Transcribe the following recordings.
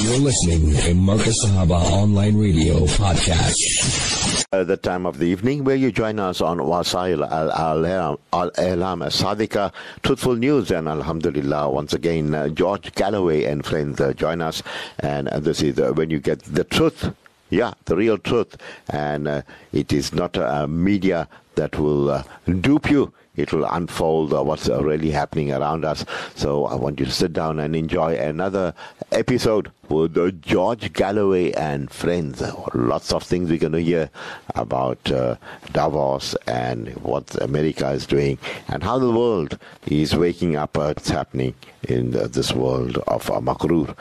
You're listening to Marcus Sahaba Online Radio Podcast. Uh, the time of the evening where you join us on Wasail Al-Elam Sadika, Truthful News, and Alhamdulillah, once again, uh, George Galloway and friends uh, join us. And uh, this is uh, when you get the truth yeah, the real truth. And uh, it is not a, media that will uh, dupe you. It will unfold uh, what's uh, really happening around us. So I want you to sit down and enjoy another episode with uh, George Galloway and friends. Lots of things we're going to hear about uh, Davos and what America is doing and how the world is waking up. What's happening in this world of uh.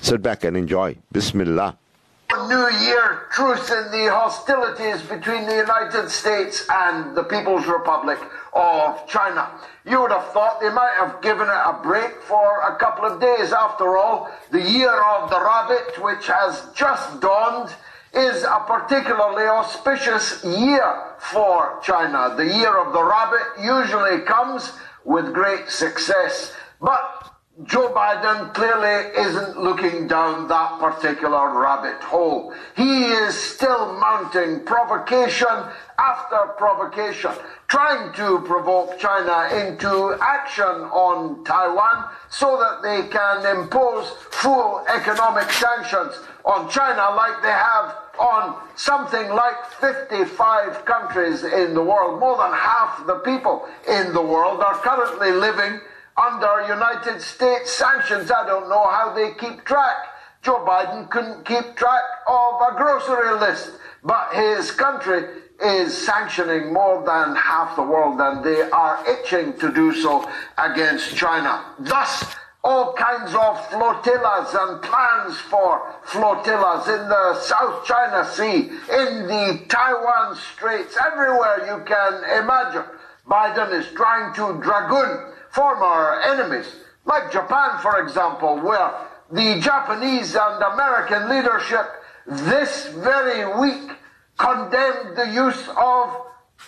Sit back and enjoy. Bismillah. New Year truce in the hostilities between the United States and the People's Republic of China. You would have thought they might have given it a break for a couple of days. After all, the year of the rabbit, which has just dawned, is a particularly auspicious year for China. The year of the rabbit usually comes with great success. But Joe Biden clearly isn't looking down that particular rabbit hole. He is still mounting provocation after provocation, trying to provoke China into action on Taiwan so that they can impose full economic sanctions on China like they have on something like 55 countries in the world. More than half the people in the world are currently living under United States sanctions. I don't know how they keep track. Joe Biden couldn't keep track of a grocery list, but his country is sanctioning more than half the world, and they are itching to do so against China. Thus, all kinds of flotillas and plans for flotillas in the South China Sea, in the Taiwan Straits, everywhere you can imagine. Biden is trying to dragoon former enemies, like Japan, for example, where the Japanese and American leadership this very week condemned the use of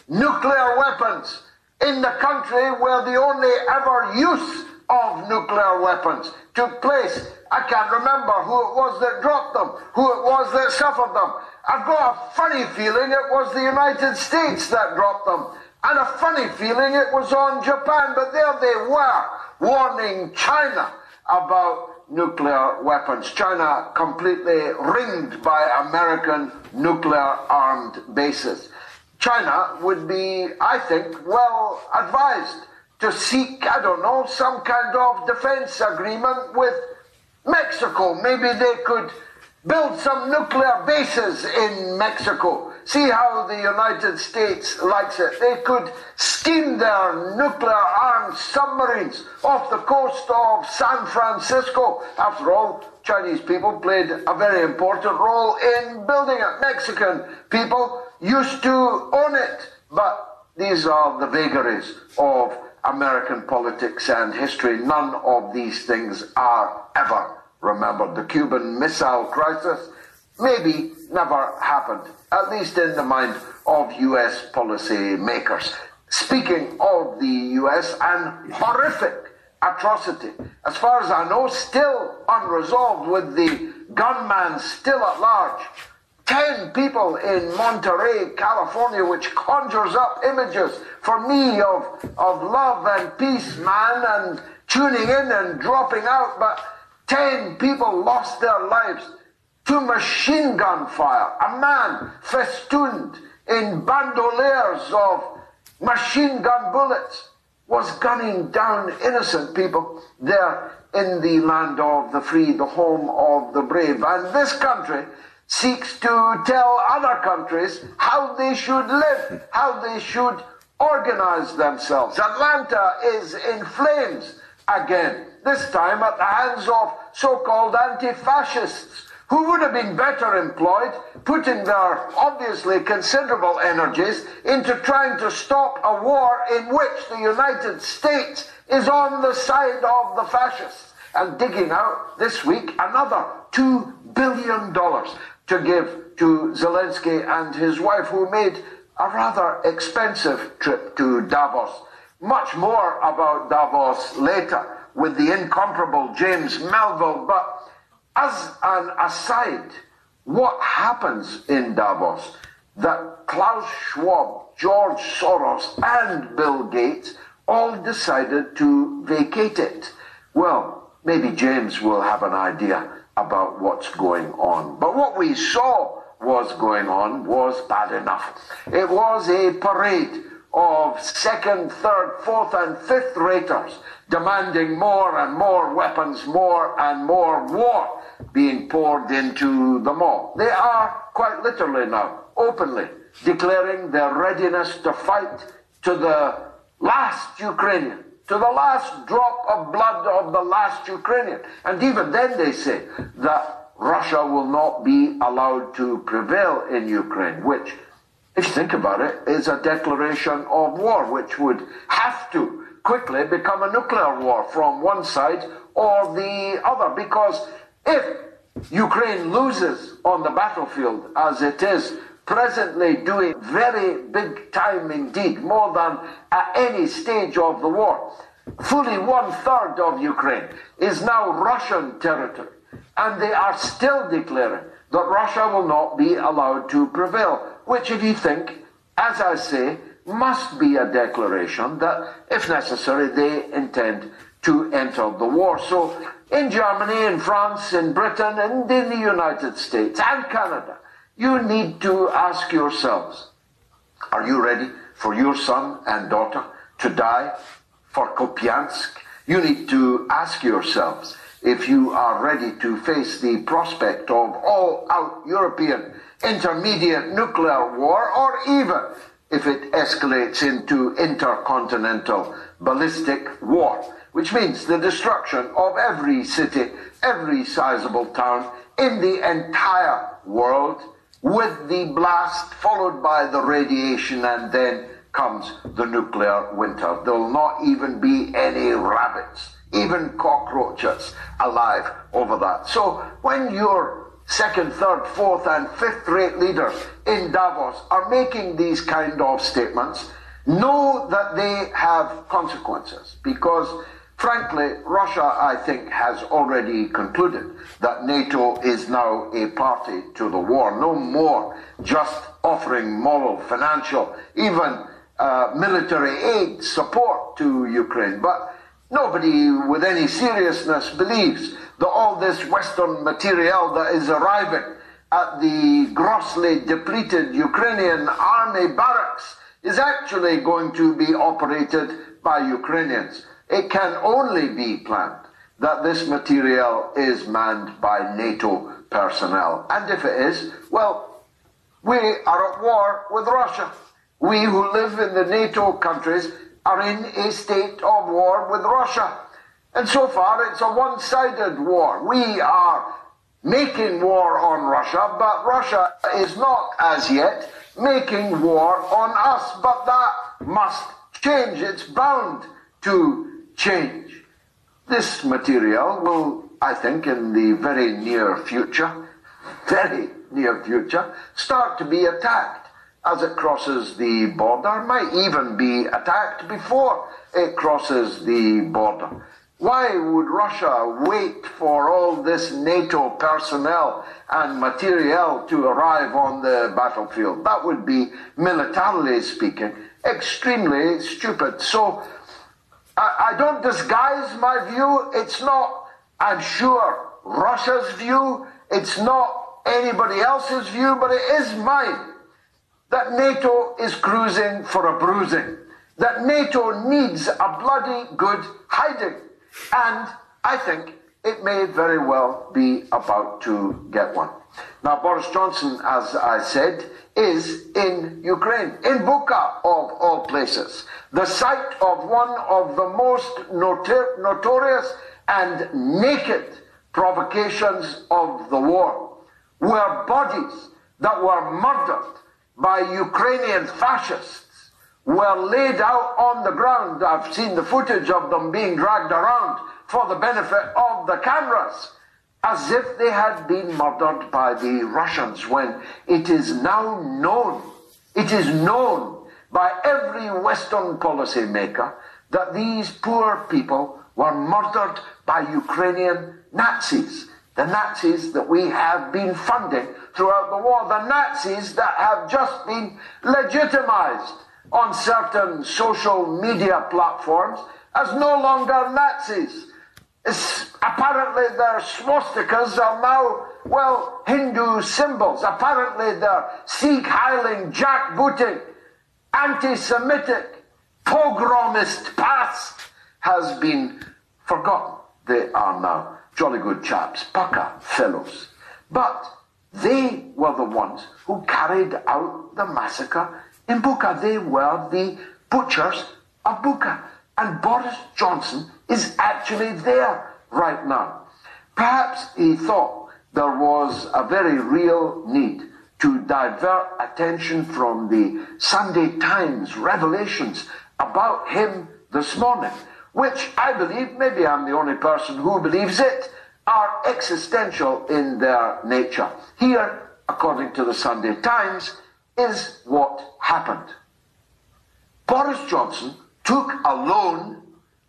nuclear weapons in the country where the only ever use of nuclear weapons took place. I can't remember who it was that dropped them, who it was that suffered them. I've got a funny feeling it was the United States that dropped them. And a funny feeling it was on Japan, but there they were, warning China about nuclear weapons. China completely ringed by American nuclear armed bases. China would be, I think, well advised to seek, I don't know, some kind of defense agreement with Mexico. Maybe they could build some nuclear bases in Mexico See how the United States likes it. They could steam their nuclear armed submarines off the coast of San Francisco. After all, Chinese people played a very important role in building it. Mexican people used to own it. But these are the vagaries of American politics and history. None of these things are ever remembered. The Cuban Missile Crisis maybe never happened, at least in the mind of US policy makers. Speaking of the US, an horrific atrocity, as far as I know, still unresolved with the gunman still at large. Ten people in Monterey, California, which conjures up images for me of, of love and peace, man, and tuning in and dropping out, but ten people lost their lives to machine gun fire. A man festooned in bandoliers of machine gun bullets was gunning down innocent people there in the land of the free, the home of the brave. And this country seeks to tell other countries how they should live, how they should organize themselves. Atlanta is in flames again, this time at the hands of so called anti fascists who would have been better employed putting their obviously considerable energies into trying to stop a war in which the United States is on the side of the fascists and digging out this week another $2 billion to give to Zelensky and his wife, who made a rather expensive trip to Davos. Much more about Davos later with the incomparable James Melville, but As an aside, what happens in Davos that Klaus Schwab, George Soros, and Bill Gates all decided to vacate it? Well, maybe James will have an idea about what's going on. But what we saw was going on was bad enough. It was a parade of second, third, fourth, and fifth raters demanding more and more weapons, more and more war being poured into the mall. They are quite literally now, openly, declaring their readiness to fight to the last Ukrainian, to the last drop of blood of the last Ukrainian. And even then they say that Russia will not be allowed to prevail in Ukraine, which, if you think about it, is a declaration of war, which would have to quickly become a nuclear war from one side or the other. Because if Ukraine loses on the battlefield, as it is presently doing very big time indeed, more than at any stage of the war, fully one third of Ukraine is now Russian territory. And they are still declaring that Russia will not be allowed to prevail, which, if you think, as I say, must be a declaration that, if necessary, they intend to enter the war. So, in Germany, in France, in Britain, and in the United States, and Canada, you need to ask yourselves are you ready for your son and daughter to die for Kupiansk? You need to ask yourselves if you are ready to face the prospect of all out European intermediate nuclear war, or even if it escalates into intercontinental ballistic war, which means the destruction of every city, every sizable town in the entire world, with the blast followed by the radiation, and then comes the nuclear winter. There will not even be any rabbits even cockroaches alive over that. So when your second, third, fourth, and fifth rate leaders in Davos are making these kind of statements, know that they have consequences because frankly, Russia, I think, has already concluded that NATO is now a party to the war. No more just offering moral, financial, even uh, military aid support to Ukraine, but Nobody with any seriousness believes that all this Western material that is arriving at the grossly depleted Ukrainian army barracks is actually going to be operated by Ukrainians. It can only be planned that this material is manned by NATO personnel. And if it is, well, we are at war with Russia. We who live in the NATO countries are in a state of war with Russia. And so far, it's a one sided war. We are making war on Russia, but Russia is not as yet making war on us. But that must change. It's bound to change. This material will, I think, in the very near future, very near future, start to be attacked as it crosses the border, might even be attacked before it crosses the border. Why would Russia wait for all this NATO personnel and materiel to arrive on the battlefield? That would be, militarily speaking, extremely stupid. So I, I don't disguise my view. It's not, I'm sure, Russia's view. It's not anybody else's view, but it is mine that NATO is cruising for a bruising, that NATO needs a bloody good hiding. And I think it may very well be about to get one. Now, Boris Johnson, as I said, is in Ukraine, in Bucha, of all places, the site of one of the most notor- notorious and naked provocations of the war, where bodies that were murdered by Ukrainian fascists were laid out on the ground. I've seen the footage of them being dragged around for the benefit of the cameras, as if they had been murdered by the Russians, when it is now known, it is known by every Western policymaker that these poor people were murdered by Ukrainian Nazis. the Nazis that we have been funding throughout the war, the Nazis that have just been legitimized on certain social media platforms as no longer Nazis. Apparently their swastikas are now, well, Hindu symbols. Apparently their Sieg Heiling, jackbooting, anti-Semitic, pogromist past has been forgotten. They are now jolly good chaps, Pukka fellows. But they were the ones who carried out the massacre in Bucha. They were the butchers of Bucha. And Boris Johnson is actually there right now. Perhaps he thought there was a very real need to divert attention from the Sunday Times revelations about him this morning, which I believe, maybe I'm the only person who believes it, are existential in their nature. Here, according to the Sunday Times, is what happened. Boris Johnson took a loan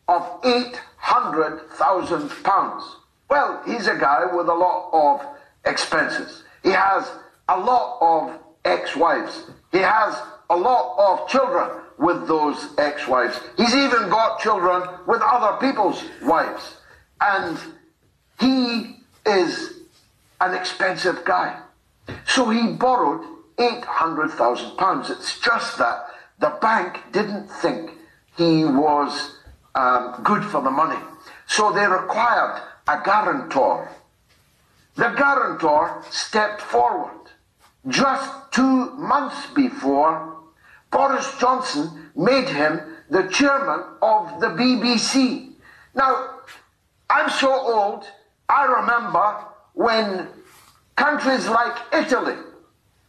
of £800,000. Well, he's a guy with a lot of expenses. He has a lot of ex wives. He has a lot of children with those ex wives. He's even got children with other people's wives. And he is an expensive guy. So he borrowed £800,000. It's just that the bank didn't think he was um, good for the money. So they required a guarantor. The guarantor stepped forward. Just two months before, Boris Johnson made him the chairman of the BBC. Now, I'm so old, I remember when countries like Italy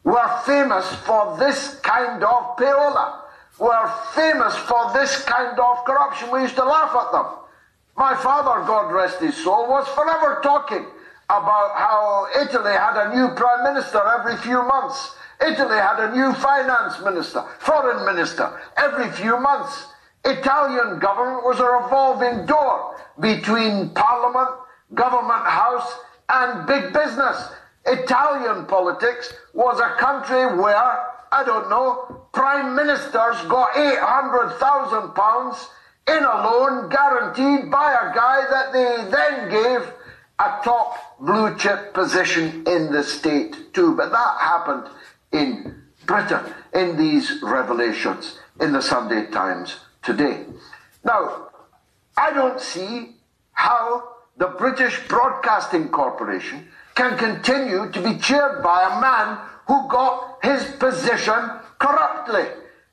were famous for this kind of payola, were famous for this kind of corruption. We used to laugh at them. My father, God rest his soul, was forever talking about how Italy had a new prime minister every few months. Italy had a new finance minister, foreign minister, every few months. Italian government was a revolving door between parliament, government house, and big business. Italian politics was a country where, I don't know, prime ministers got £800,000 in a loan guaranteed by a guy that they then gave a top blue chip position in the state too. But that happened in Britain in these revelations in the Sunday Times today. Now, I don't see how the British Broadcasting Corporation can continue to be chaired by a man who got his position corruptly.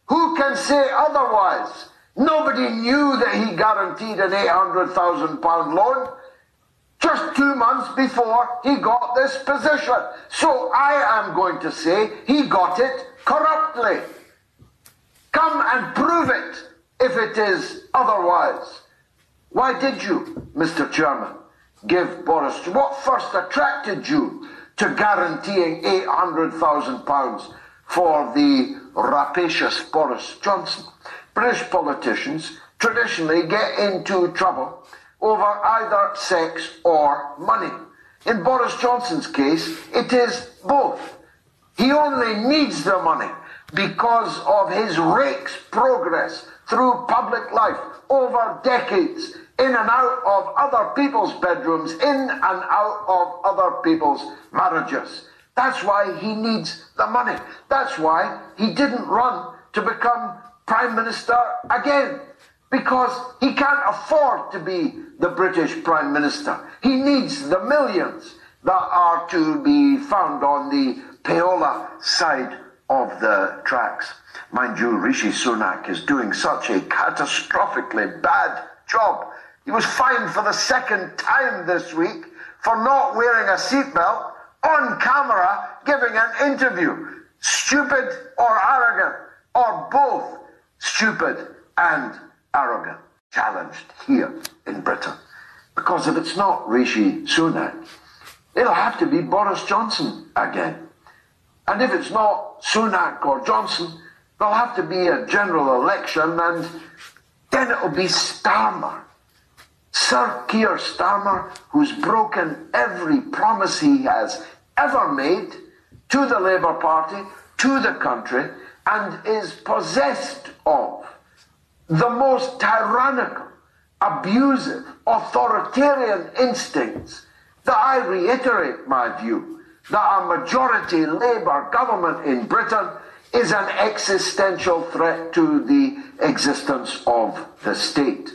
Who can say otherwise? Nobody knew that he guaranteed an £800,000 loan just two months before he got this position. So I am going to say he got it corruptly. Come and prove it if it is otherwise. Why did you, Mr. Chairman? give Boris, what first attracted you to guaranteeing £800,000 for the rapacious Boris Johnson? British politicians traditionally get into trouble over either sex or money. In Boris Johnson's case, it is both. He only needs the money because of his rake's progress through public life over decades in and out of other people's bedrooms, in and out of other people's marriages. That's why he needs the money. That's why he didn't run to become Prime Minister again. Because he can't afford to be the British Prime Minister. He needs the millions that are to be found on the payola side of the tracks. Mind you, Rishi Sunak is doing such a catastrophically bad job he was fined for the second time this week for not wearing a seatbelt on camera giving an interview. Stupid or arrogant, or both stupid and arrogant. Challenged here in Britain. Because if it's not Rishi Sunak, it'll have to be Boris Johnson again. And if it's not Sunak or Johnson, there'll have to be a general election, and then it'll be Starmer. Sir Keir Starmer, who's broken every promise he has ever made to the Labour Party, to the country, and is possessed of the most tyrannical, abusive, authoritarian instincts. That I reiterate my view that a majority Labour government in Britain is an existential threat to the existence of the state.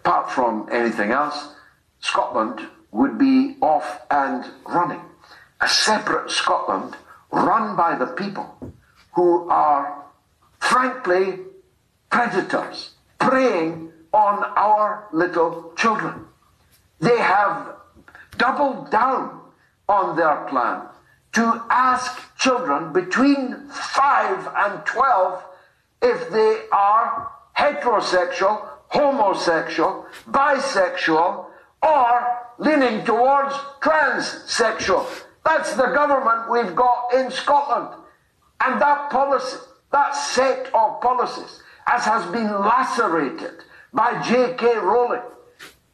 Apart from anything else, Scotland would be off and running. A separate Scotland run by the people who are, frankly, predators preying on our little children. They have doubled down on their plan to ask children between 5 and 12 if they are heterosexual, homosexual, bisexual, or leaning towards transsexual. That's the government we've got in Scotland. And that policy, that set of policies, as has been lacerated by J.K. Rowling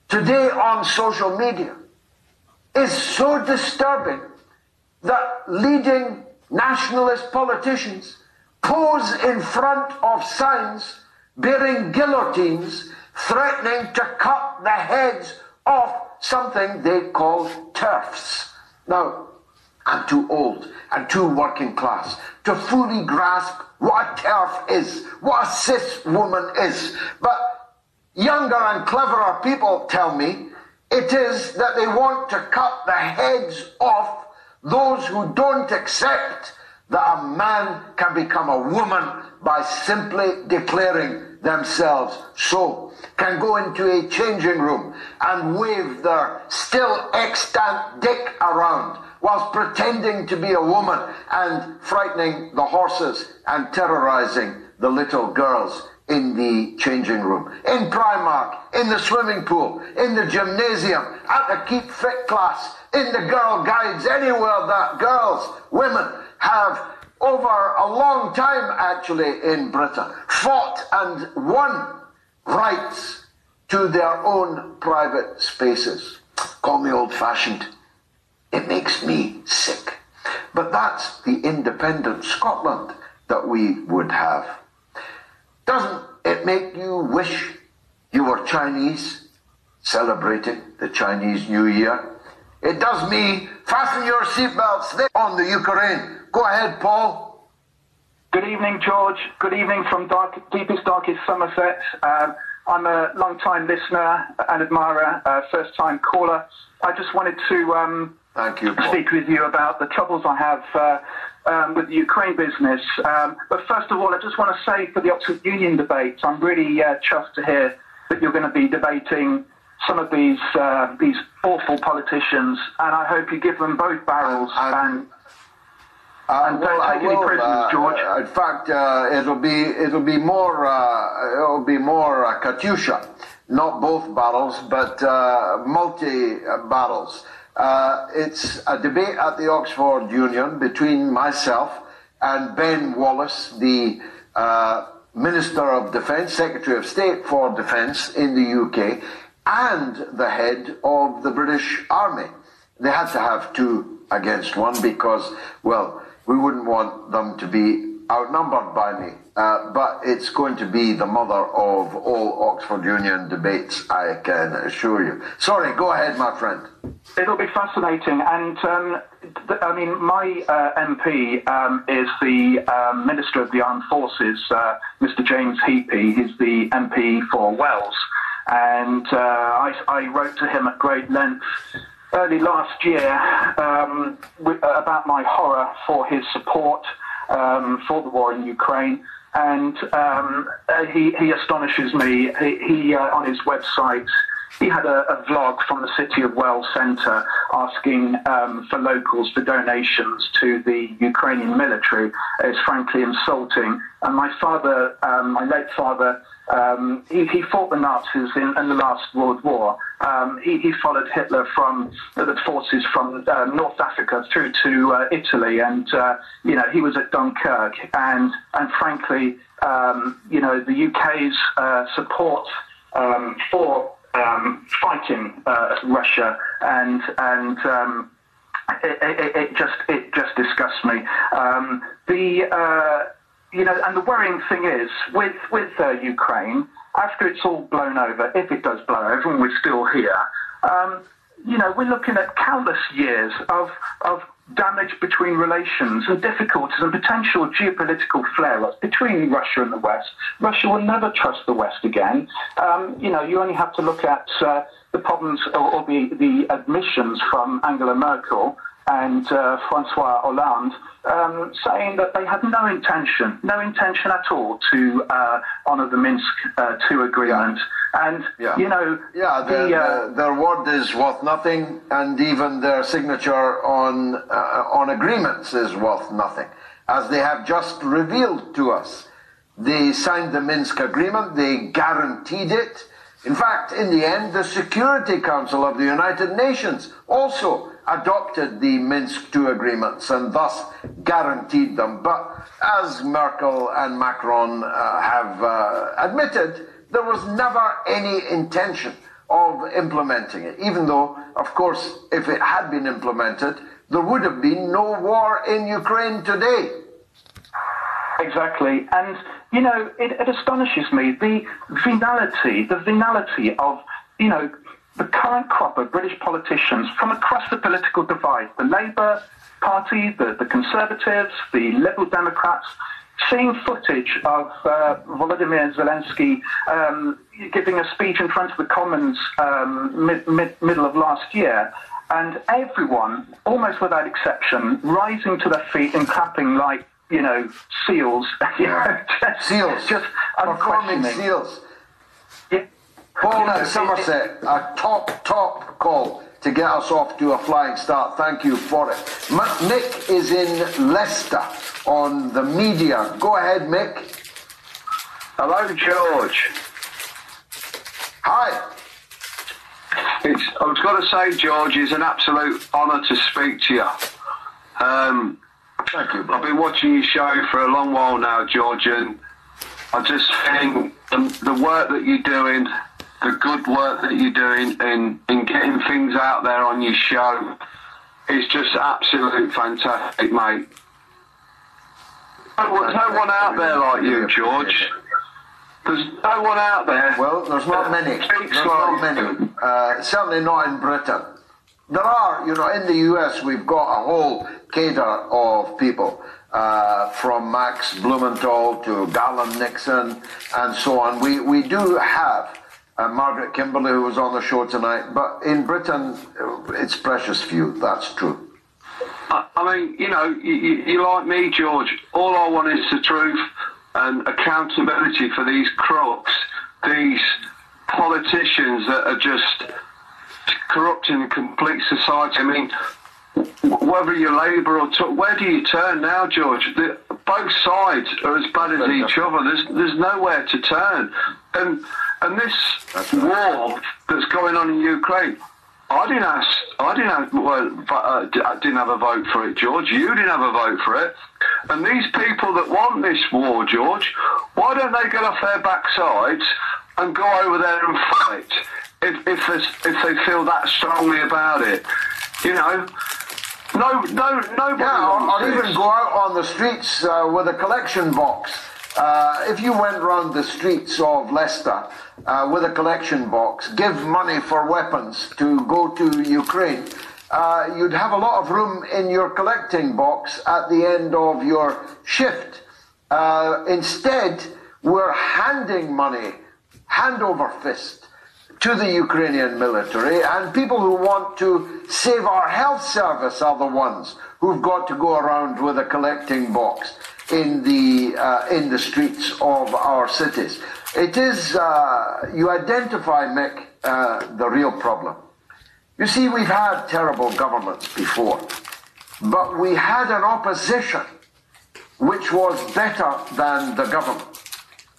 today on social media, is so disturbing that leading nationalist politicians pose in front of signs bearing guillotines threatening to cut the heads off something they call TERFs. Now, I'm too old and too working class to fully grasp what a TERF is, what a cis woman is. But younger and cleverer people tell me it is that they want to cut the heads off those who don't accept that a man can become a woman by simply declaring themselves so, can go into a changing room and wave their still extant dick around whilst pretending to be a woman and frightening the horses and terrorizing the little girls in the changing room, in Primark, in the swimming pool, in the gymnasium, at the Keep Fit class, in the Girl Guides, anywhere that girls, women have over a long time actually in Britain fought and won rights to their own private spaces. Call me old fashioned. It makes me sick. But that's the independent Scotland that we would have. Doesn't it make you wish you were Chinese celebrating the Chinese New Year? It does me. Fasten your seatbelts there on the Ukraine. Go ahead, Paul. Good evening, George. Good evening from dark, deepest, darkest Somerset. Um, I'm a long-time listener and admirer, uh, first-time caller. I just wanted to um, Thank you, Paul. speak with you about the troubles I have uh, um, with the Ukraine business. Um, but first of all, I just want to say for the Oxford Union debate, I'm really uh, chuffed to hear that you're going to be debating some of these uh, these awful politicians, and I hope you give them both barrels and. Uh, And don't take any prisoners, George. in fact, uh, it'll be it'll be more uh, it'll be more uh, Katyusha, not both battles, but uh, multi battles. Uh, it's a debate at the Oxford Union between myself and Ben Wallace, the uh, Minister of Defence, Secretary of State for Defence in the UK, and the head of the British Army. They had to have two against one because, well, we wouldn't want them to be outnumbered by me. Uh, but it's going to be the mother of all Oxford Union debates, I can assure you. Sorry, go ahead, my friend. It'll be fascinating, and um, th- I mean, my uh, MP um, is the um, Minister of the Armed Forces, uh, Mr. James Heappey. He's the MP for Wells, and uh, I, I wrote to him at great length early last year um, wi- about my horror for his support um, for the war in Ukraine. And um, uh, he, he astonishes me. He, he uh, on his website, he had a, a vlog from the City of Wells Centre asking um, for locals for donations to the Ukrainian military. It's frankly insulting. And my father, um, my late father, um, he, he fought the Nazis in, in the last World War. Um, he, he followed Hitler from uh, the forces from uh, North Africa through to uh, Italy, and uh, you know he was at Dunkirk. And and frankly, um, you know the UK's uh, support um, for um, fighting uh, Russia, and and um, it, it, it, just it just disgusts me. The you know, and the worrying thing is with with uh, Ukraine, after it's all blown over, if it does blow over, and we're still here. Um, you know, we're looking at countless years of, of damage between relations and difficulties and potential geopolitical flare-ups between Russia and the West. Russia will never trust the West again. Um, you know, you only have to look at uh, the problems or, or the, the admissions from Angela Merkel and uh, Francois Hollande um, saying that they had no intention, no intention at all to uh, honour the Minsk uh, II agreement. Yeah. And, yeah. you know... Yeah, the, the, uh, their word is worth nothing, and even their signature on, uh, on agreements is worth nothing, as they have just revealed to us. They signed the Minsk agreement, they guaranteed it. In fact, in the end, the Security Council of the United Nations also adopted the Minsk II agreements and thus guaranteed them. But as Merkel and Macron uh, have uh, admitted, there was never any intention of implementing it, even though, of course, if it had been implemented, there would have been no war in Ukraine today. Exactly. And, you know, it, it astonishes me the venality, the venality of, you know, the current crop of British politicians from across the political divide, the Labour Party, the, the Conservatives, the Liberal Democrats, seeing footage of uh, Volodymyr Zelensky um, giving a speech in front of the Commons um, mid, mid, middle of last year, and everyone, almost without exception, rising to their feet and clapping like, you know, seals. you know, just, seals. Just performing seals. Paul in Somerset, a top, top call to get us off to a flying start. Thank you for it. Mick is in Leicester on the media. Go ahead, Mick. Hello, George. Hi. It's, I was going to say, George, it's an absolute honour to speak to you. Um, Thank you. Bro. I've been watching your show for a long while now, George, and I just think the, the work that you're doing the good work that you're doing in, in getting things out there on your show is just absolutely fantastic, mate. There's no one out there like you, George. There's no one out there. Well, there's not many. There's not many. Uh, certainly not in Britain. There are, you know, in the US, we've got a whole cadre of people. Uh, from Max Blumenthal to Garland Nixon and so on. We, we do have uh, Margaret Kimberley, who was on the show tonight. But in Britain, it's precious few. That's true. I mean, you know, you, you like me, George. All I want is the truth and accountability for these crooks, these politicians that are just corrupting the complete society. I mean, whether you're Labour or t- where do you turn now, George? The, both sides are as bad as each other. There's there's nowhere to turn, and and this that's war that's going on in Ukraine. I didn't ask. I didn't have. Well, uh, I didn't have a vote for it, George. You didn't have a vote for it. And these people that want this war, George, why don't they get off their backsides and go over there and fight if if, if they feel that strongly about it? You know, no, no, nobody. Yeah, or, or even go out on the streets uh, with a collection box. Uh, if you went round the streets of Leicester uh, with a collection box, give money for weapons to go to Ukraine, uh, you'd have a lot of room in your collecting box at the end of your shift. Uh, instead, we're handing money, hand over fist, to the Ukrainian military, and people who want to save our health service are the ones who've got to go around with a collecting box in the uh, in the streets of our cities. It is uh, you identify, Mick, uh, the real problem. You see, we've had terrible governments before, but we had an opposition which was better than the government.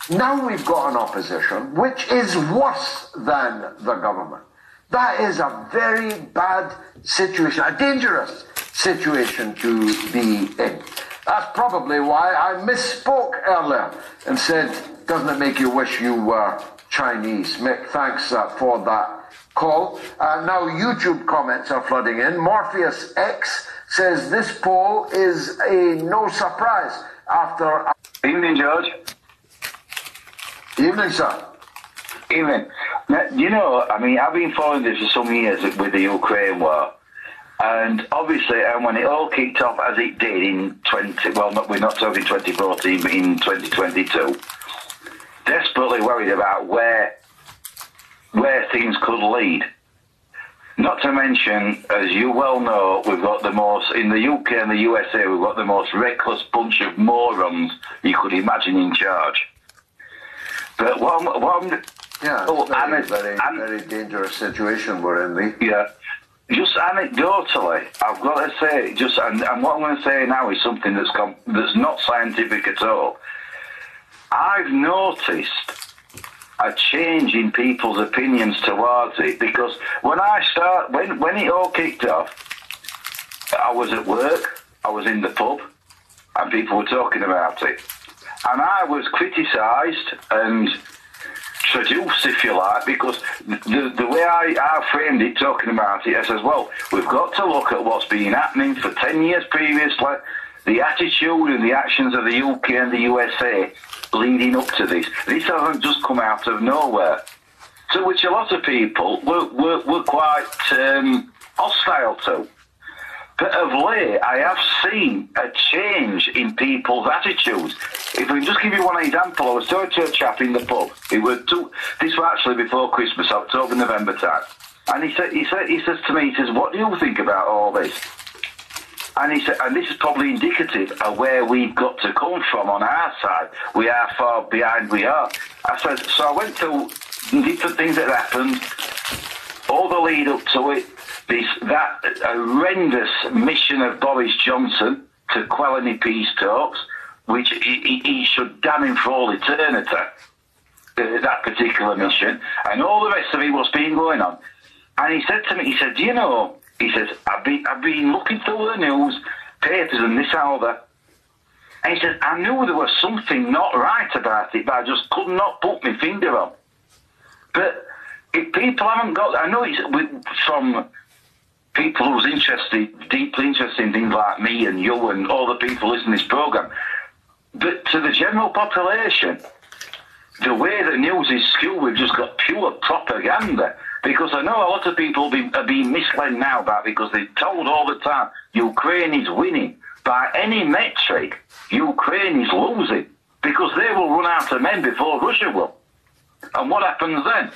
Now we've got an opposition which is worse than the government. That is a very bad situation, a dangerous situation to be in. That's probably why I misspoke earlier and said, doesn't it make you wish you were Chinese. Mick, thanks uh, for that call. Uh, now, YouTube comments are flooding in. Morpheus X says this poll is a no surprise after. Evening, George. Evening, sir. Evening. Now, you know, I mean, I've been following this for some years with the Ukraine war. And obviously, and when it all kicked off as it did in 20, well, not, we're not talking 2014, but in 2022, desperately worried about where where things could lead. Not to mention, as you well know, we've got the most, in the UK and the USA, we've got the most reckless bunch of morons you could imagine in charge. But one, one yeah, oh, very, very, very dangerous situation we're in, Lee. Yeah. Just anecdotally, I've got to say, just and, and what I'm going to say now is something that's com- that's not scientific at all. I've noticed a change in people's opinions towards it because when I start when when it all kicked off, I was at work, I was in the pub, and people were talking about it, and I was criticised and traduced, if you like, because the the way I, I framed it, talking about it, I says, well, we've got to look at what's been happening for ten years previously, the attitude and the actions of the UK and the USA leading up to this. This hasn't just come out of nowhere. To which a lot of people were, were, were quite um, hostile to. But of late, I have seen a change in people's attitudes. If we can just give you one example, I was talking to a chap in the pub. It was two, this was actually before Christmas, October, November time. And he said, he said, he says to me, he says, "What do you think about all this?" And he said, and this is probably indicative of where we've got to come from on our side. We are far behind we are. I said, so I went through different things that happened, all the lead up to it, this that horrendous mission of Boris Johnson to quell any peace talks, which he, he should damn him for all eternity, uh, that particular mission, and all the rest of it, what's been going on. And he said to me, he said, do you know, he says, I've been, I've been looking through the news, papers and this and that. And he says, I knew there was something not right about it, but I just could not put my finger on. But if people haven't got, I know it's from people who's interested, deeply interested in things like me and you and all the people listening to this program, but to the general population, the way the news is skewed, we've just got pure propaganda. Because I know a lot of people be, are being misled now about because they're told all the time Ukraine is winning. By any metric, Ukraine is losing because they will run out of men before Russia will. And what happens then?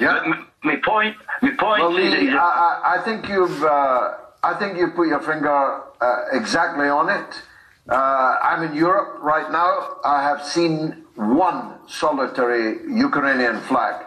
Yeah. My point, my point well, is, Lee, I, I, think you've, uh, I think you put your finger uh, exactly on it. Uh, I'm in Europe right now. I have seen one solitary Ukrainian flag.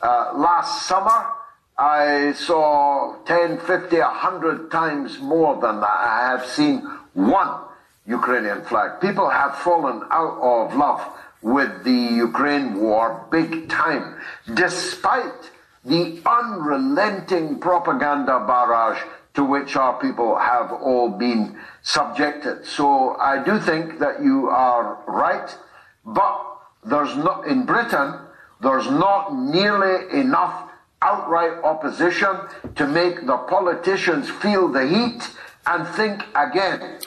Uh, last summer, I saw 10, 50, 100 times more than that. I have seen one Ukrainian flag. People have fallen out of love with the Ukraine war big time, despite the unrelenting propaganda barrage to which our people have all been subjected. So I do think that you are right, but there's not in Britain there's not nearly enough outright opposition to make the politicians feel the heat and think again.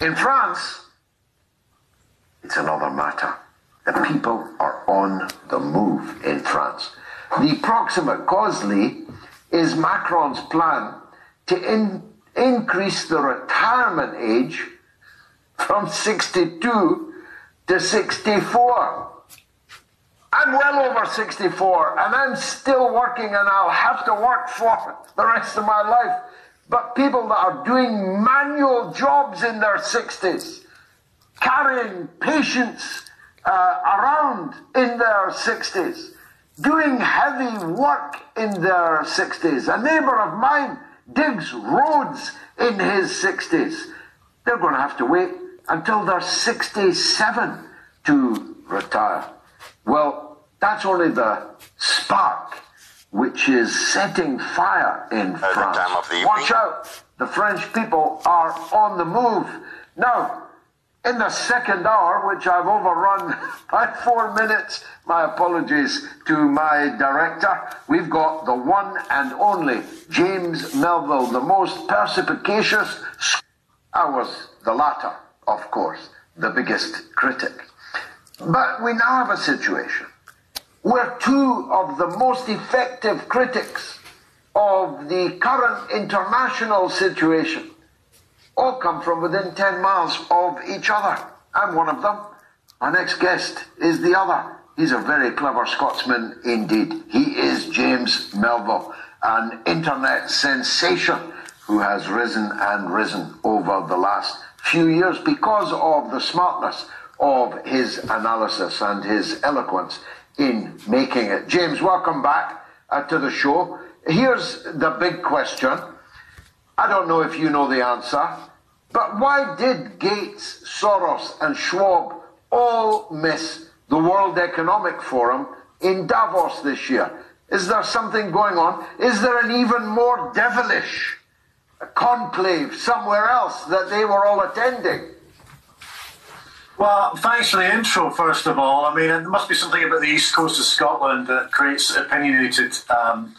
In France, it's another matter. The people are on the move in France. The proximate cause, is Macron's plan to increase the retirement age from 62 to 64. I'm well over 64 and I'm still working and I'll have to work for the rest of my life. But people that are doing manual jobs in their 60s, carrying patients uh, around in their 60s, doing heavy work in their 60s. A neighbor of mine digs roads in his 60s. They're going to have to wait until they're 67 to retire. Well, that's only the spark which is setting fire in France. Watch out! The French people are on the move. Now, In the second hour, which I've overrun by four minutes, my apologies to my director, we've got the one and only James Melville, the most perspicacious. I was the latter, of course, the biggest critic. But we now have a situation where two of the most effective critics of the current international situation all come from within 10 miles of each other. I'm one of them. Our next guest is the other. He's a very clever Scotsman indeed. He is James Melville, an internet sensation who has risen and risen over the last few years because of the smartness of his analysis and his eloquence in making it. James, welcome back uh, to the show. Here's the big question. I don't know if you know the answer, but why did Gates, Soros, and Schwab all miss the World Economic Forum in Davos this year? Is there something going on? Is there an even more devilish conclave somewhere else that they were all attending? Well, thanks for the intro, first of all. I mean, there must be something about the east coast of Scotland that creates opinionated um,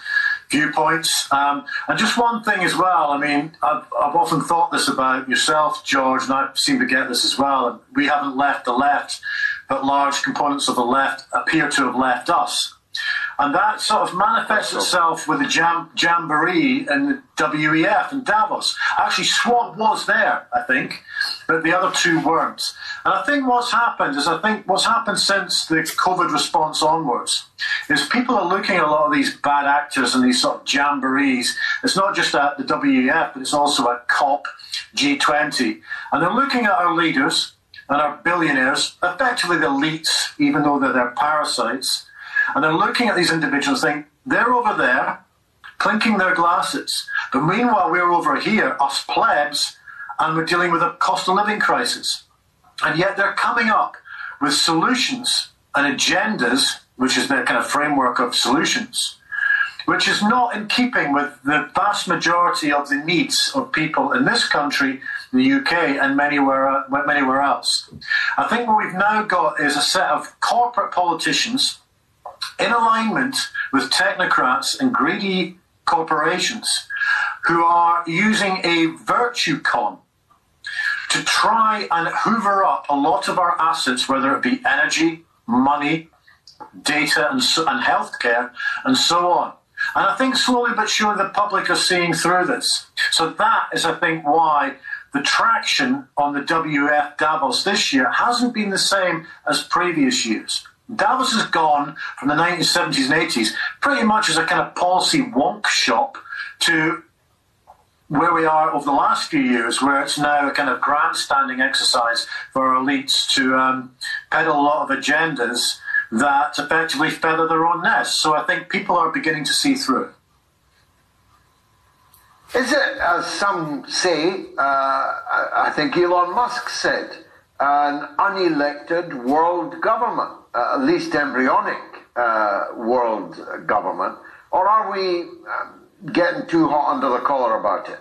viewpoints. Um, and just one thing as well, I mean, I've, I've, often thought this about yourself, George, and I seem to get this as well. We haven't left the left, but large components of the left appear to have left us. And that sort of manifests itself with the jam- jamboree and the WEF and Davos. Actually, Schwab was there, I think, but the other two weren't. And I think what's happened is I think what's happened since the COVID response onwards is people are looking at a lot of these bad actors and these sort of jamborees. It's not just at the WEF, but it's also at COP, G20. And they're looking at our leaders and our billionaires, effectively the elites, even though they're their parasites and they're looking at these individuals saying, they're over there, clinking their glasses. But meanwhile, we're over here, us plebs, and we're dealing with a cost of living crisis. And yet they're coming up with solutions and agendas, which is their kind of framework of solutions, which is not in keeping with the vast majority of the needs of people in this country, the UK, and anywhere, anywhere else. I think what we've now got is a set of corporate politicians in alignment with technocrats and greedy corporations who are using a virtue con to try and hoover up a lot of our assets, whether it be energy, money, data, and, and healthcare, and so on. And I think slowly but surely the public are seeing through this. So that is, I think, why the traction on the WF Davos this year hasn't been the same as previous years. Davos has gone from the 1970s and 80s pretty much as a kind of policy wonk shop to where we are over the last few years, where it's now a kind of grandstanding exercise for elites to um, peddle a lot of agendas that effectively feather their own nest. So I think people are beginning to see through. Is it, as some say, uh, I think Elon Musk said, an unelected world government? uh, at least embryonic uh, world government, or are we um, getting too hot under the collar about it?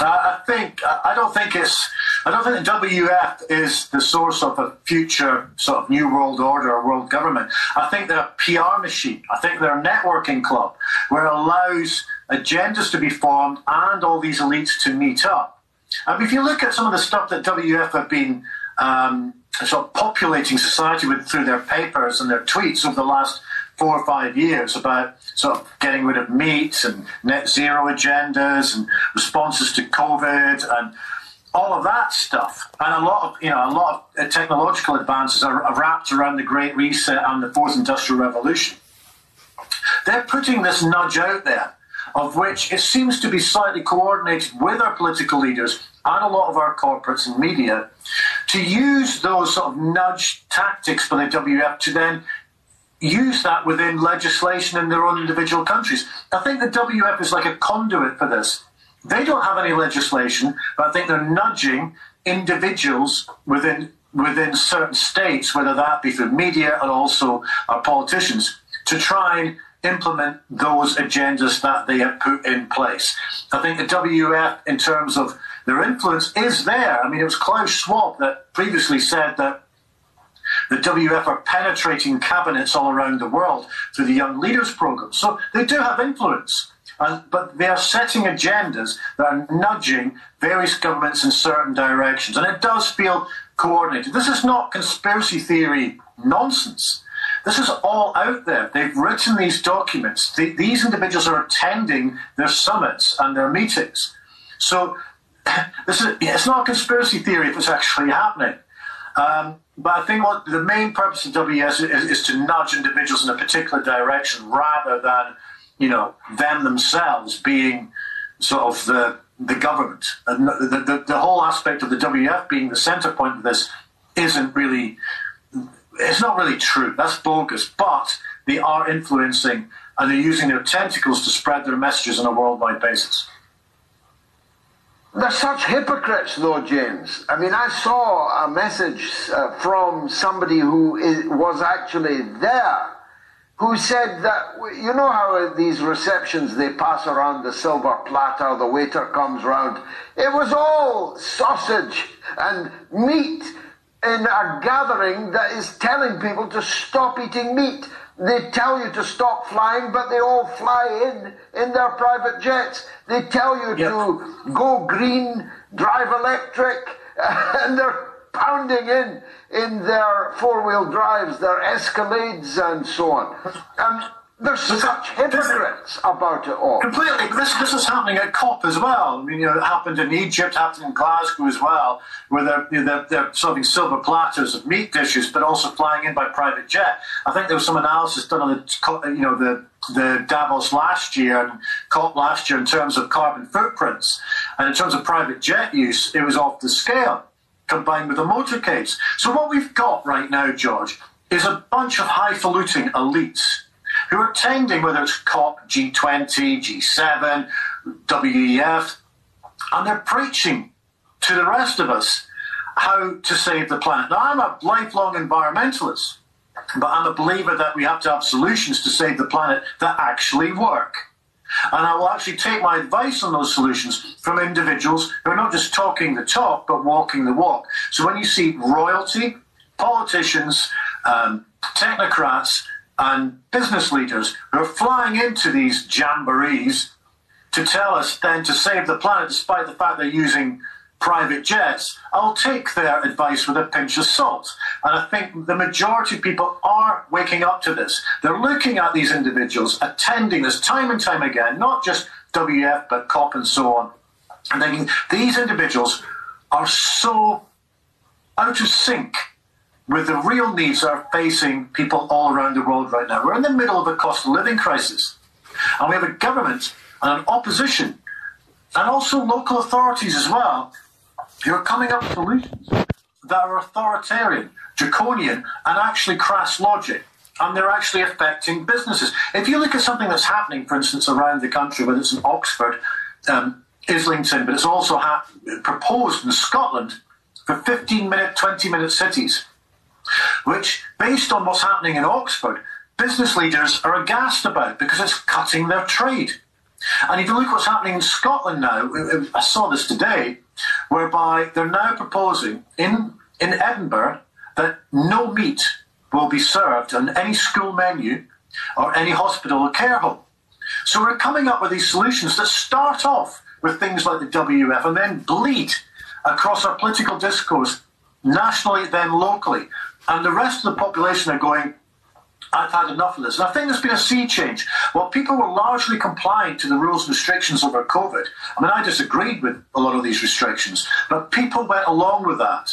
Uh, I think I don't think it's I don't think the WF is the source of a future sort of new world order or world government. I think they're a PR machine. I think they're a networking club where it allows agendas to be formed and all these elites to meet up. And if you look at some of the stuff that WF have been um, sort of populating society with through their papers and their tweets over the last four or five years about sort of getting rid of meat and net zero agendas and responses to COVID and all of that stuff. And a lot of you know a lot of uh, technological advances are, wrapped around the Great Reset and the Fourth Industrial Revolution. They're putting this nudge out there, of which it seems to be slightly coordinated with our political leaders and a lot of our corporates and media to use those sort of nudge tactics for the WF to then use that within legislation in their own individual countries. I think the WF is like a conduit for this. They don't have any legislation, but I think they're nudging individuals within within certain states, whether that be through media and also our politicians, to try and implement those agendas that they have put in place. I think the WF, in terms of their influence, is there. I mean, it was Klaus Schwab that previously said that the WF are penetrating cabinets all around the world through the Young Leaders Program. So they do have influence. And, but they are setting agendas that are nudging various governments in certain directions. And it does feel coordinated. This is not conspiracy theory nonsense. This is all out there. They've written these documents. The, these individuals are attending their summits and their meetings. So this is, it's not a conspiracy theory if it's actually happening. Um, but I think what the main purpose of WES is, is, to nudge individuals in a particular direction rather than, you know, them themselves being sort of the the government. And the, the, the whole aspect of the WF being the centre point of this isn't really, it's not really true. That's bogus. But they are influencing and they're using their tentacles to spread their messages on a worldwide basis. They're such hypocrites, though, James. I mean, I saw a message uh, from somebody who is, was actually there who said that, you know how these receptions they pass around the silver platter, the waiter comes round. It was all sausage and meat in a gathering that is telling people to stop eating meat. They tell you to stop flying, but they all fly in in their private jets. They tell you yep. to go green, drive electric, and they're pounding in in their four-wheel drives, their Escalades, and so on. Um, there's such hypocrites about it all. Completely. This, this is happening at COP as well. I mean, you know, it happened in Egypt, happened in Glasgow as well, where they're, you know, they're, they're serving silver platters of meat dishes, but also flying in by private jet. I think there was some analysis done on the, you know, the the Davos last year and COP last year in terms of carbon footprints. And in terms of private jet use, it was off the scale combined with the motorcades. So what we've got right now, George, is a bunch of highfalutin elites who are attending, whether it's COP, G20, G7, WEF, and they're preaching to the rest of us how to save the planet. Now, I'm a lifelong environmentalist, but I'm a believer that we have to have solutions to save the planet that actually work. And I will actually take my advice on those solutions from individuals who are not just talking the talk, but walking the walk. So when you see royalty, politicians, um, technocrats, and business leaders who are flying into these jamborees to tell us then to save the planet despite the fact they're using private jets, I'll take their advice with a pinch of salt. And I think the majority of people are waking up to this. They're looking at these individuals, attending this time and time again, not just WF, but COP and so on, and thinking these individuals are so out of sync with the real needs that are facing people all around the world right now. We're in the middle of a cost of living crisis, and we have a government and an opposition, and also local authorities as well, who are coming up with solutions that are authoritarian, draconian, and actually crass logic. And they're actually affecting businesses. If you look at something that's happening, for instance, around the country, whether it's in Oxford, um, Islington, but it's also ha- proposed in Scotland for 15 minute, 20 minute cities which, based on what's happening in Oxford, business leaders are aghast about because it's cutting their trade. And if you look what's happening in Scotland now, I saw this today, whereby they're now proposing in, in Edinburgh that no meat will be served on any school menu or any hospital or care home. So we're coming up with these solutions that start off with things like the WF and then bleed across our political discourse nationally, then locally. And the rest of the population are going, I've had enough of this. And I think there's been a sea change. While people were largely complying to the rules and restrictions over COVID, I mean, I disagreed with a lot of these restrictions, but people went along with that.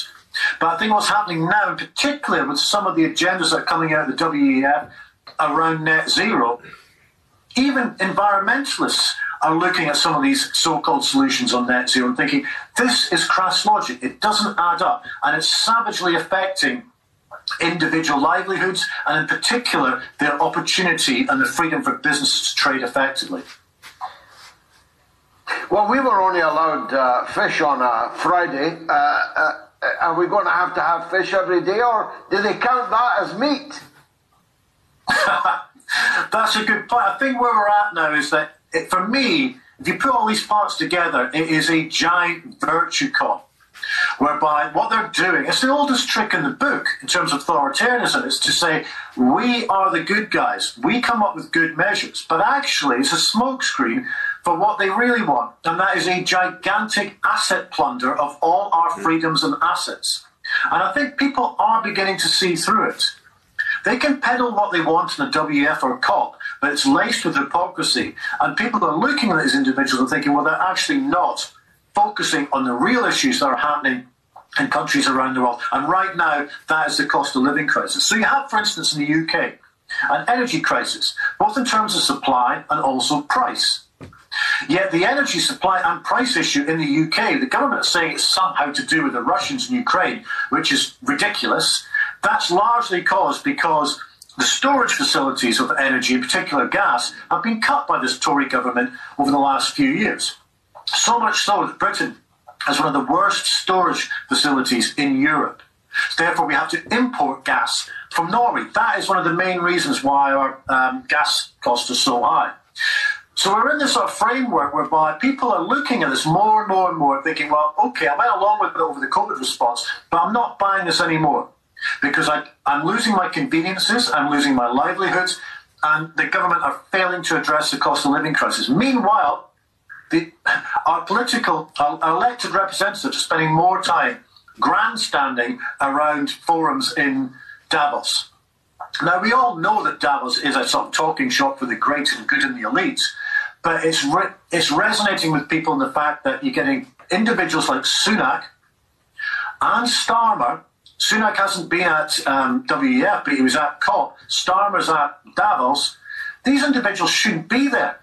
But I think what's happening now, in particular with some of the agendas that are coming out of the WEF around net zero, even environmentalists are looking at some of these so-called solutions on net zero and thinking, this is crass logic. It doesn't add up. And it's savagely affecting individual livelihoods, and in particular, their opportunity and the freedom for businesses to trade effectively. Well, we were only allowed uh, fish on a Friday. Uh, uh, are we going to have to have fish every day, or do they count that as meat? That's a good point. I think where we're at now is that, it, for me, if you put all these parts together, it is a giant virtue con. Whereby what they're doing, it's the oldest trick in the book in terms of authoritarianism, is to say, we are the good guys, we come up with good measures. But actually, it's a smokescreen for what they really want, and that is a gigantic asset plunder of all our hmm. freedoms and assets. And I think people are beginning to see through it. They can peddle what they want in a WF or COP, but it's laced with hypocrisy. And people are looking at these individuals and thinking, well, they're actually not focusing on the real issues that are happening in countries around the world. And right now, that is the cost of living crisis. So you have, for instance, in the UK, an energy crisis, both in terms of supply and also price. Yet the energy supply and price issue in the UK, the government is saying it's somehow to do with the Russians in Ukraine, which is ridiculous. That's largely caused because the storage facilities of energy, in particular gas, have been cut by this Tory government over the last few years. So much so that Britain has one of the worst storage facilities in Europe. Therefore, we have to import gas from Norway. That is one of the main reasons why our um, gas costs are so high. So we're in this sort of framework whereby people are looking at this more and more and more, thinking, well, okay, I went along with it over the COVID response, but I'm not buying this anymore because I, I'm losing my conveniences, I'm losing my livelihoods, and the government are failing to address the cost of living crisis. Meanwhile, the, our political, our elected representatives are spending more time grandstanding around forums in Davos. Now, we all know that Davos is a sort of talking shop for the great and good and the elites, but it's re- it's resonating with people in the fact that you're getting individuals like Sunak and Starmer. Sunak hasn't been at um, WEF, but he was at COP. Starmer's at Davos. These individuals shouldn't be there.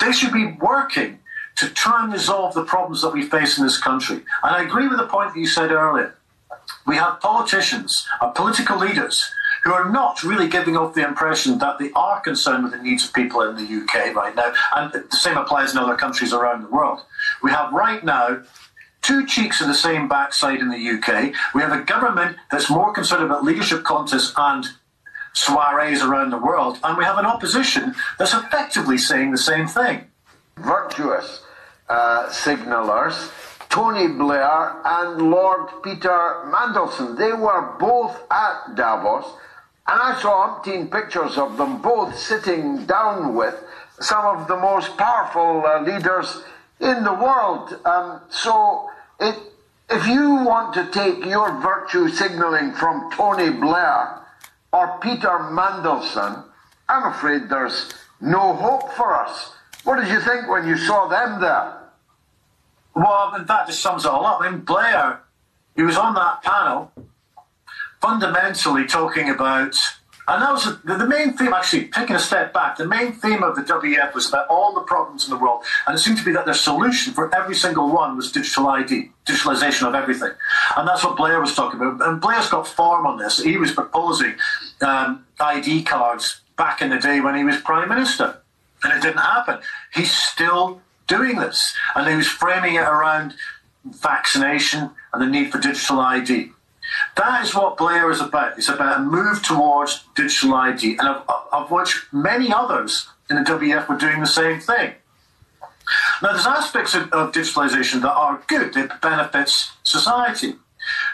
They should be working to try and resolve the problems that we face in this country. And I agree with the point that you said earlier. We have politicians, our political leaders, who are not really giving off the impression that they are concerned with the needs of people in the UK right now. And the same applies in other countries around the world. We have right now two cheeks of the same backside in the UK. We have a government that's more concerned about leadership contests and soirees around the world. And we have an opposition that's effectively saying the same thing. Virtuous uh, signalers Tony Blair and Lord Peter Mandelson. They were both at Davos and I saw umpteen pictures of them both sitting down with some of the most powerful uh, leaders in the world. Um, so, it, if you want to take your virtue signaling from Tony Blair or Peter Mandelson, I'm afraid there's no hope for us. What did you think when you saw them there? Well, fact, it sums it all up. I mean, Blair, he was on that panel fundamentally talking about, and that was the, the main theme, actually, taking a step back, the main theme of the WF was about all the problems in the world, and it seemed to be that their solution for every single one was digital ID, digitalization of everything. And that's what Blair was talking about. And Blair's got form on this. He was proposing um, ID cards back in the day when he was Prime Minister, and it didn't happen. He's still doing this, and he was framing it around vaccination and the need for digital ID. That is what Blair is about. It's about a move towards digital ID, and of, of which many others in the WF were doing the same thing. Now, there's aspects of, of digitalization that are good, it benefits society.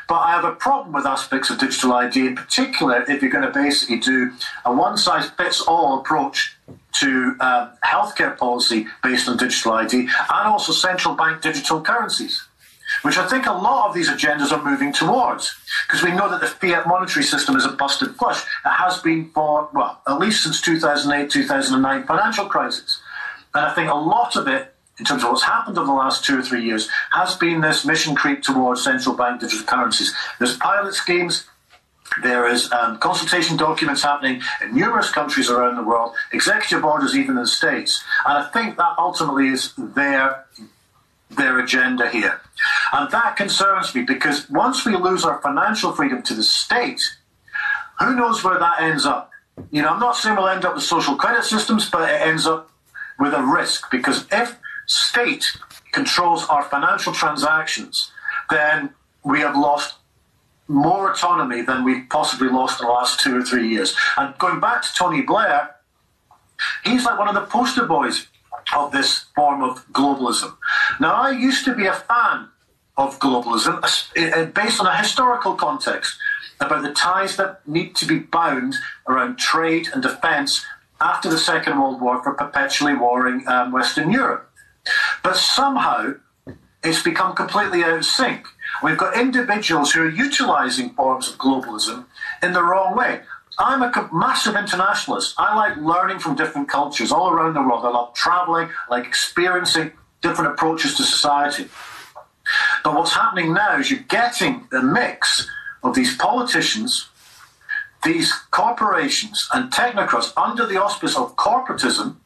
But I have a problem with aspects of digital ID, in particular, if you're going to basically do a one size fits all approach to uh, healthcare policy based on digital ID and also central bank digital currencies which I think a lot of these agendas are moving towards, because we know that the fiat monetary system is a busted flush. It has been for, well, at least since 2008, 2009 financial crisis. And I think a lot of it, in terms of what's happened over the last two or three years, has been this mission creep towards central bank digital currencies. There's pilot schemes, there is um, consultation documents happening in numerous countries around the world, executive orders even in the States. And I think that ultimately is their, their agenda here. And that concerns me because once we lose our financial freedom to the state, who knows where that ends up? You know, I'm not saying we'll end up with social credit systems, but it ends up with a risk because if state controls our financial transactions, then we have lost more autonomy than we've possibly lost in the last two or three years. And going back to Tony Blair, He's like one of the poster boys of this form of globalism. Now, I used to be a fan of globalism based on a historical context about the ties that need to be bound around trade and defence after the Second World War for perpetually warring um, Western Europe. But somehow it's become completely out of sync. We've got individuals who are utilising forms of globalism in the wrong way. I'm a massive internationalist. I like learning from different cultures all around the world. I love traveling, I like experiencing different approaches to society. But what's happening now is you're getting a mix of these politicians, these corporations, and technocrats under the auspice of corporatism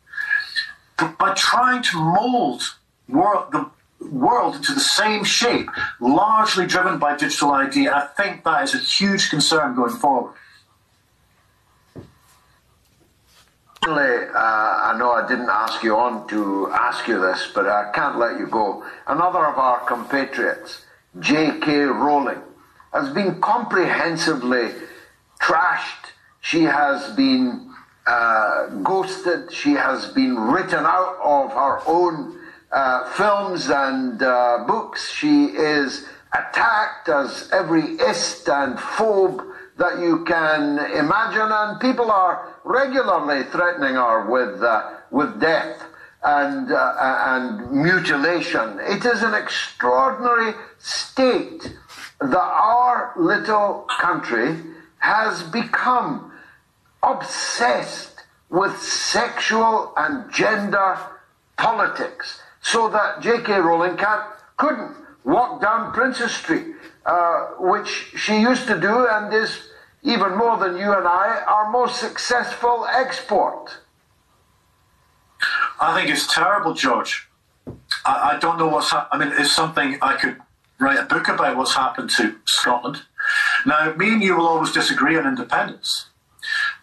by trying to mold the world into the same shape, largely driven by digital ID. I think that is a huge concern going forward. Finally, uh, I know I didn't ask you on to ask you this, but I can't let you go. Another of our compatriots, J.K. Rowling, has been comprehensively trashed. She has been uh, ghosted. She has been written out of her own uh, films and uh, books. She is attacked as every ist and phobe that you can imagine, and people are regularly threatening her with, uh, with death and, uh, and mutilation. It is an extraordinary state that our little country has become obsessed with sexual and gender politics so that J.K. Rowling can't, couldn't walk down Princes Street, uh, which she used to do and is even more than you and I, our most successful export. I think it's terrible, George. I, I don't know what's happened. I mean, it's something I could write a book about what's happened to Scotland. Now, me and you will always disagree on independence,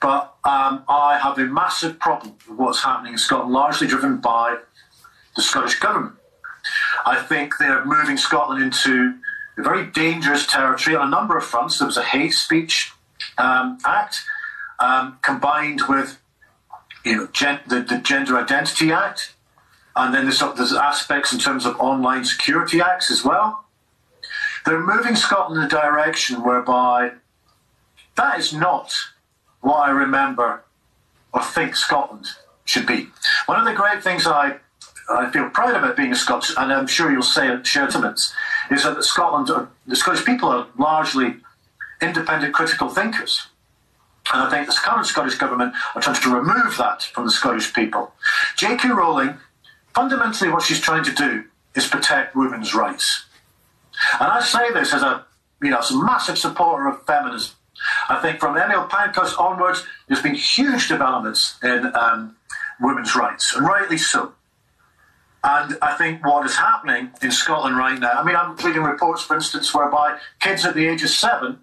but um, I have a massive problem with what's happening in Scotland, largely driven by the Scottish government. I think they're moving Scotland into a very dangerous territory on a number of fronts. There was a hate speech um, Act um, combined with you know gen- the, the Gender Identity Act, and then there's, there's aspects in terms of online security acts as well. They're moving Scotland in a direction whereby that is not what I remember or think Scotland should be. One of the great things I I feel proud about being a Scots, and I'm sure you'll say it, share sentiments, is that Scotland, the Scottish people are largely independent critical thinkers. And I think the current Scottish Government are trying to remove that from the Scottish people. J.K. Rowling, fundamentally what she's trying to do is protect women's rights. And I say this as a you know, as a massive supporter of feminism. I think from Emmeline Pankhurst onwards, there's been huge developments in um, women's rights, and rightly so. And I think what is happening in Scotland right now, I mean, I'm reading reports, for instance, whereby kids at the age of seven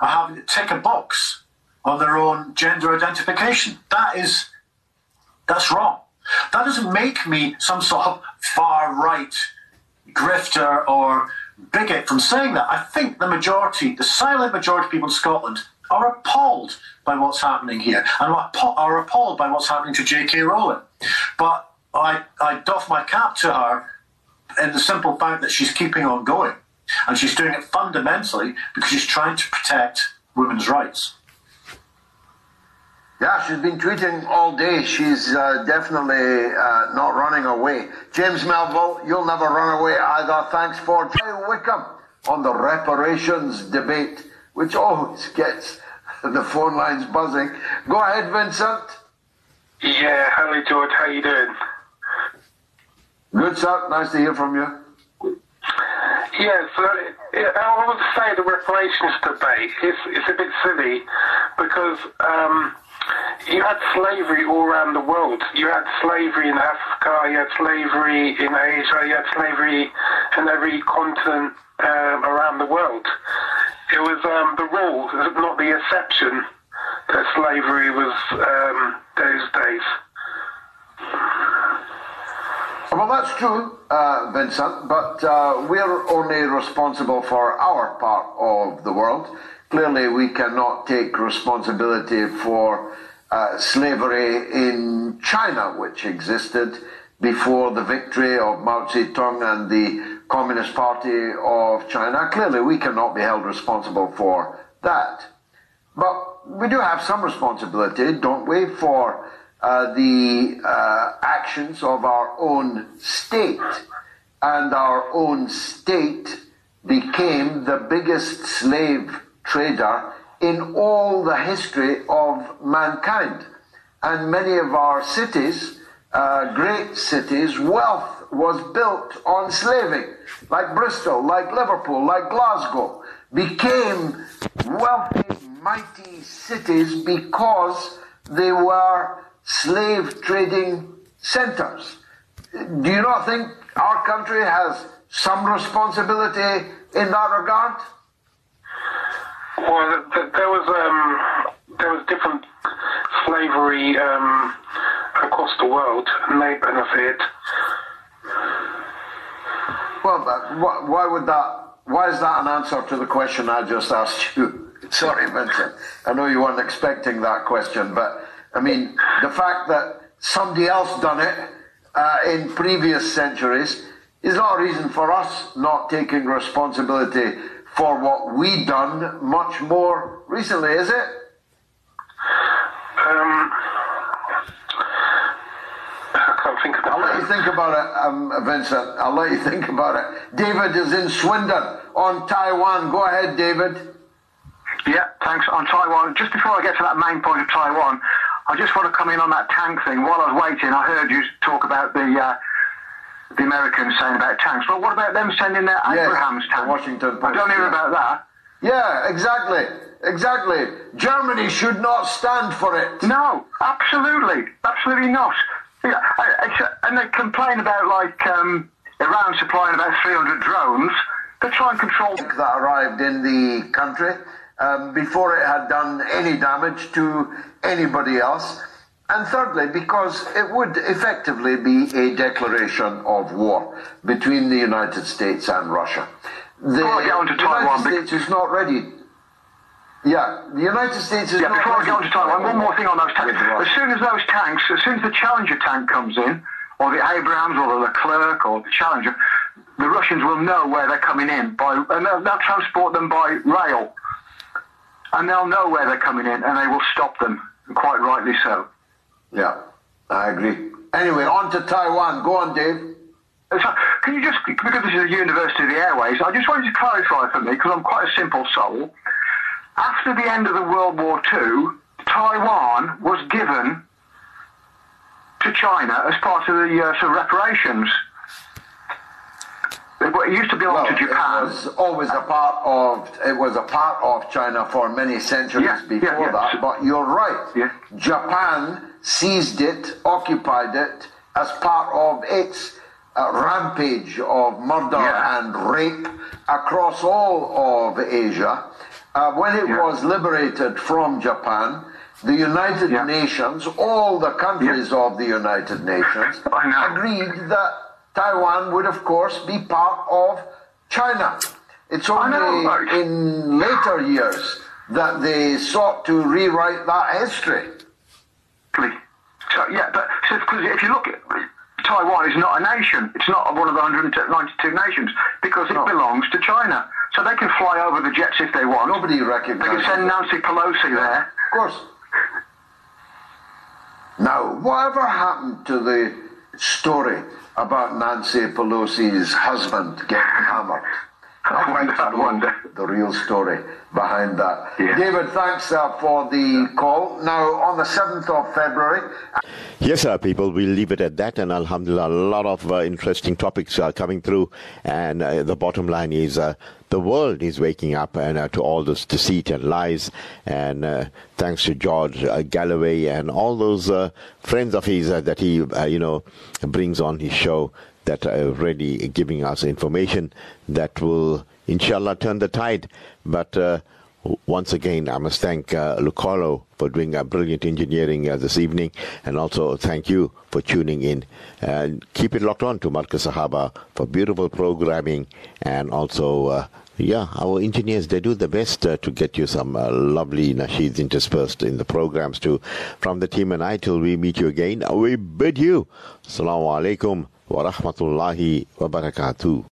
are having to tick a box on their own gender identification. That is, that's wrong. That doesn't make me some sort of far right grifter or bigot from saying that. I think the majority, the silent majority of people in Scotland are appalled by what's happening here and are appalled by what's happening to J.K. Rowling. But I, I doff my cap to her in the simple fact that she's keeping on going. And she's doing it fundamentally because she's trying to protect women's rights. Yeah, she's been tweeting all day. She's uh, definitely uh, not running away. James Melville, you'll never run away either. Thanks for Joy Wickham on the reparations debate, which always gets the phone lines buzzing. Go ahead, Vincent. Yeah, hello, George. How you doing? Good, sir. Nice to hear from you. Yes, uh, I would say the reparations debate is, is a bit silly because um, you had slavery all around the world. You had slavery in Africa, you had slavery in Asia, you had slavery in every continent um, around the world. It was um, the rule, not the exception, that slavery was um, those days. Well, that's true, uh, Vincent, but uh, we're only responsible for our part of the world. Clearly, we cannot take responsibility for uh, slavery in China, which existed before the victory of Mao Zedong and the Communist Party of China. Clearly, we cannot be held responsible for that. But we do have some responsibility, don't we, for uh, the uh, actions of our own state. And our own state became the biggest slave trader in all the history of mankind. And many of our cities, uh, great cities, wealth was built on slaving, like Bristol, like Liverpool, like Glasgow, became wealthy, mighty cities because they were slave trading centers. Do you not think our country has some responsibility in that regard? Well, there was um, there was different slavery um, across the world, and they benefit. Well, why would that? Why is that an answer to the question I just asked you? Sorry, Vincent. I know you weren't expecting that question, but I mean the fact that somebody else done it uh, in previous centuries is not a reason for us not taking responsibility for what we done much more recently, is it? Um, I can't think about I'll let you think about it, um, Vincent. I'll let you think about it. David is in Swindon on Taiwan. Go ahead, David. Yeah, thanks. On Taiwan, just before I get to that main point of Taiwan, I just want to come in on that tank thing. While I was waiting, I heard you talk about the uh, the Americans saying about tanks. Well, what about them sending their Yes, the tanks? Washington I don't hear yeah. about that. Yeah, exactly. Exactly. Germany should not stand for it. No, absolutely, absolutely not. Yeah, and they complain about like um, Iran supplying about 300 drones. They try and control. that arrived in the country um, before it had done any damage to anybody else. And thirdly, because it would effectively be a declaration of war between the United States and Russia. The Before I get on to Taiwan, United States is not ready. Yeah, the United States is Yeah, not before I ready. go on to Taiwan, one more thing on those tanks. As soon as those tanks, as soon as the Challenger tank comes in, or the Abrams, or the Leclerc, or the Challenger, the Russians will know where they're coming in by, and they'll, they'll transport them by rail, and they'll know where they're coming in, and they will stop them, and quite rightly so. Yeah, I agree. Anyway, on to Taiwan. Go on, Dave. So, can you just, because this is a University of the Airways, I just wanted to clarify for me, because I'm quite a simple soul. After the end of the World War II, Taiwan was given to China as part of the uh, sort of reparations. It, used to belong Well, to Japan. It was always a part of it was a part of China for many centuries Yeah, yeah, before yeah. that. But you're right. Yeah. Japan seized it, occupied it as part of its uh, rampage of murder Yeah. and rape across all of Asia. Uh, when it Yeah. was liberated from Japan, the United Yeah. Nations, all the countries of the United Nations, agreed that Taiwan would, of course, be part of China. It's only in later years that they sought to rewrite that history. So yeah, but so, if you look at Taiwan is not a nation. It's not one of the 192 nations because it No. belongs to China. So they can fly over the jets if they want. Nobody recognizes. They can send. Nancy Pelosi there. Of course. Now, whatever happened to the story about Nancy Pelosi's husband getting hammered? I wonder, I wonder. the real story behind that. Yeah. David, thanks uh, for the call. Now, on the 7th of February, Yes, sir, people. We'll leave it at that. And Alhamdulillah, a lot of uh, interesting topics are coming through. And uh, the bottom line is uh, the world is waking up and uh, to all this deceit and lies. And uh, thanks to George uh, Galloway and all those uh, friends of his uh, that he, uh, you know, brings on his show that are really giving us information that will, inshallah, turn the tide. But once again, I must thank uh, Lucolo for doing a brilliant engineering uh, this evening, and also thank you for tuning in. And keep it locked on to Marcus Sahaba for beautiful programming, and also, uh, yeah, our engineers they do the best uh, to get you some uh, lovely nasheeds interspersed in the programs too. From the team and I, till we meet you again, we bid you, Assalamu alaikum wa rahmatullahi wa barakatuh.